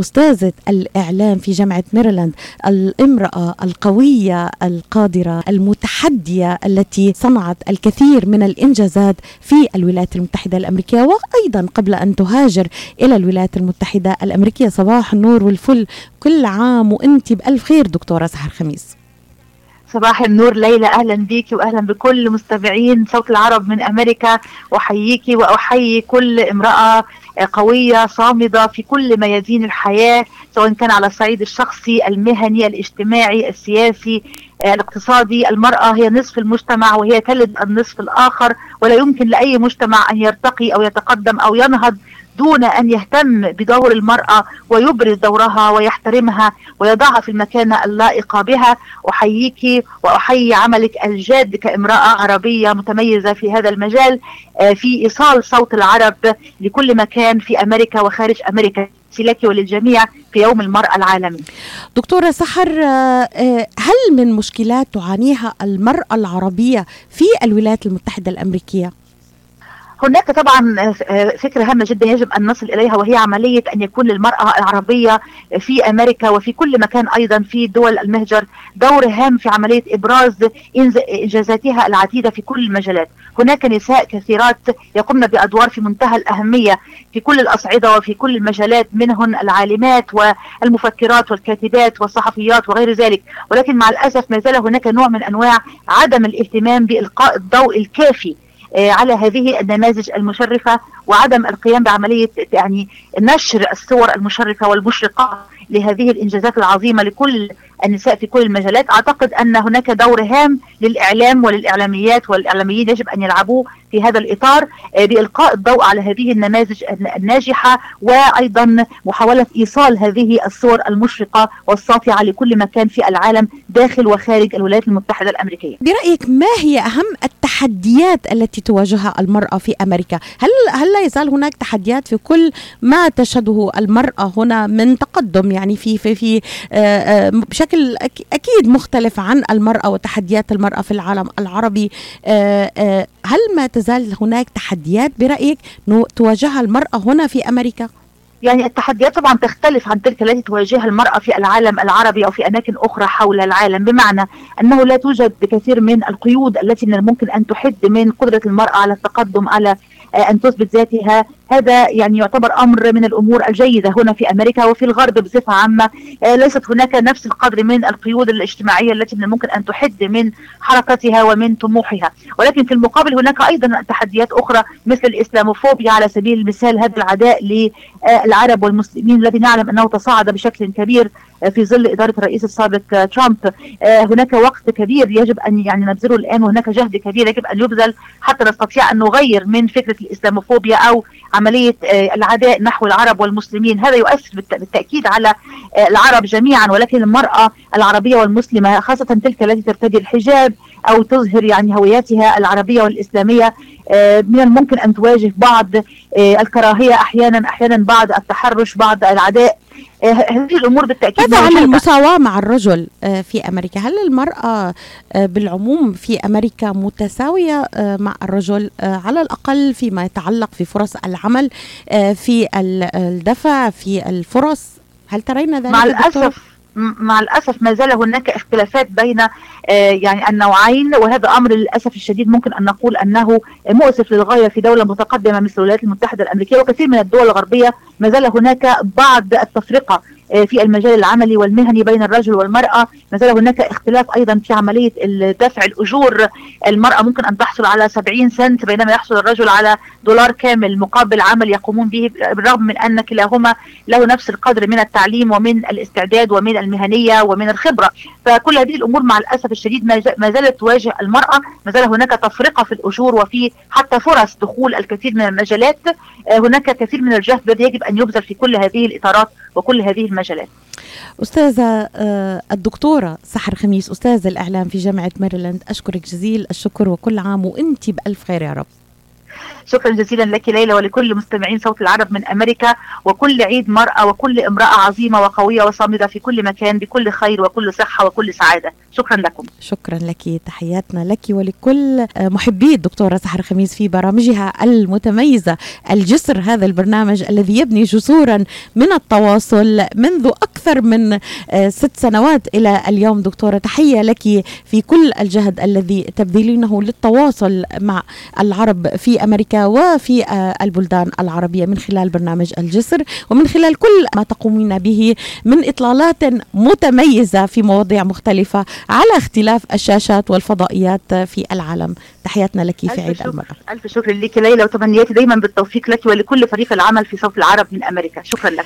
أستاذة الإعلام في جامعة ميرلاند الامرأة القوية القادرة المتحدية التي صنعت الكثير من الإنجازات في الولايات المتحدة الأمريكية وأيضا قبل أن تهاجر إلى الولايات المتحدة الأمريكية. صباح النور والفل. كل عام وأنت بألف خير دكتورة سحر خميس. صباح النور ليلى أهلا بيكي واهلا بكل مستمعين صوت العرب من أمريكا. احييكي وأحيي كل امرأة قوية صامدة في كل ميادين الحياة سواء كان على الصعيد الشخصي المهني الاجتماعي السياسي. الاقتصادي المرأة هي نصف المجتمع وهي تلد النصف الآخر ولا يمكن لأي مجتمع أن يرتقي أو يتقدم أو ينهض دون أن يهتم بدور المرأة ويبرز دورها ويحترمها ويضعها في المكانة اللائقة بها. أحييك وأحيي عملك الجاد كامرأة عربية متميزة في هذا المجال في إيصال صوت العرب لكل مكان في أمريكا وخارج أمريكا. لك وللجميع في يوم المرأة العالمي دكتورة سحر هل من مشكلات تعانيها المرأة العربية في الولايات المتحدة الأمريكية؟ هناك طبعا فكرة هامة جدا يجب أن نصل إليها وهي عملية أن يكون للمرأة العربية في أمريكا وفي كل مكان أيضا في دول المهجر دور هام في عملية إبراز إنجازاتها العديدة في كل المجالات. هناك نساء كثيرات يقمن بأدوار في منتهى الأهمية في كل الأصعدة وفي كل المجالات منهن العالمات والمفكرات والكاتبات والصحفيات وغير ذلك. ولكن مع الأسف ما زال هناك نوع من أنواع عدم الاهتمام بإلقاء الضوء الكافي على هذه النماذج المشرفة وعدم القيام بعملية يعني نشر الصور المشرفة والمشرقة لهذه الإنجازات العظيمة لكل النساء في كل المجالات. أعتقد أن هناك دور هام للإعلام وللإعلاميات والإعلاميين يجب أن يلعبوه في هذا الإطار بإلقاء الضوء على هذه النماذج الناجحة وأيضا محاولة إيصال هذه الصور المشرقة والساطعة لكل مكان في العالم داخل وخارج الولايات المتحدة الأمريكية. برأيك ما هي أهم التحديات التي تواجهها المرأة في أمريكا؟ هل, هل يزال هناك تحديات في كل ما تشهده المرأة هنا من تقدم يعني في في في بشكل أكيد مختلف عن المرأة وتحديات المرأة في العالم العربي هل ما تزال هناك تحديات برأيك تواجهها المرأة هنا في أمريكا؟ يعني التحديات طبعا تختلف عن تلك التي تواجهها المرأة في العالم العربي أو في أماكن أخرى حول العالم بمعنى أنه لا توجد كثير من القيود التي من الممكن أن تحد من قدرة المرأة على التقدم على أن تثبت ذاتها. هذا يعني يعتبر أمر من الأمور الجيدة هنا في أمريكا وفي الغرب بصفة عامة. ليست هناك نفس القدر من القيود الاجتماعية التي من الممكن أن تحد من حركتها ومن طموحها. ولكن في المقابل هناك أيضا تحديات أخرى مثل الإسلاموفوبيا على سبيل المثال هذا العداء للعرب والمسلمين الذي نعلم أنه تصاعد بشكل كبير في ظل إدارة الرئيس السابق ترامب. هناك وقت كبير يجب أن يعني نبذله الآن وهناك جهد كبير يجب أن يبذل حتى نستطيع أن نغير من فكرة الإسلاموفوبيا أو عملية العداء نحو العرب والمسلمين. هذا يؤثر بالتأكيد على العرب جميعا ولكن المرأة العربية والمسلمة خاصة تلك التي ترتدي الحجاب أو تظهر يعني هوياتها العربية والإسلامية من الممكن أن تواجه بعض الكراهية أحيانا أحيانا بعض التحرش بعض العداء هذه الأمور بالتأكيد ماذا عن المساواة مع الرجل في أمريكا؟ هل المرأة بالعموم في أمريكا متساوية مع الرجل على الأقل فيما يتعلق في فرص العمل في الدفع في الفرص؟ هل ترين ذلك؟ مع الأسف مع الأسف ما زال هناك اختلافات بين يعني النوعين وهذا أمر للأسف الشديد ممكن أن نقول أنه مؤسف للغاية في دولة متقدمة مثل الولايات المتحدة الأمريكية وكثير من الدول الغربية ما زال هناك بعض التفرقة. في المجال العملي والمهني بين الرجل والمرأة. ما زال هناك اختلاف أيضا في عملية دفع الأجور. المرأة ممكن أن تحصل على 70 سنت بينما يحصل الرجل على دولار كامل مقابل عمل يقومون به بالرغم من أن كلاهما له نفس القدر من التعليم ومن الاستعداد ومن المهنية ومن الخبرة. فكل هذه الأمور مع الأسف الشديد ما زالت تواجه المرأة. ما زال هناك تفرقة في الأجور وفي حتى فرص دخول الكثير من المجالات. هناك كثير من الجهد الذي يجب أن يبذل في كل هذه الإطارات وكل هذه المجالات أستاذة الدكتورة سحر خميس أستاذة الإعلام في جامعة ميريلاند أشكرك جزيل الشكر وكل عام وأنت بألف خير يا رب. شكرا جزيلا لك ليلى ولكل مستمعين صوت العرب من أمريكا وكل عيد مرأة وكل امرأة عظيمة وقوية وصامدة في كل مكان بكل خير وكل صحة وكل سعادة. شكرا لكم. شكرا لك. تحياتنا لك ولكل محبي الدكتورة سحر خميس في برامجها المتميزة. الجسر هذا البرنامج الذي يبني جسورا من التواصل منذ أكثر من ست سنوات إلى اليوم. دكتورة تحية لك في كل الجهد الذي تبذلينه للتواصل مع العرب في أمريكا وفي البلدان العربية من خلال برنامج الجسر ومن خلال كل ما تقومين به من إطلالات متميزة في مواضيع مختلفة على اختلاف الشاشات والفضائيات في العالم. تحياتنا لك في عيد المرأة ألف شكر لك ليلى وتمنياتي دايما بالتوفيق لك ولكل فريق العمل في صوت العرب من أمريكا. شكرا لكم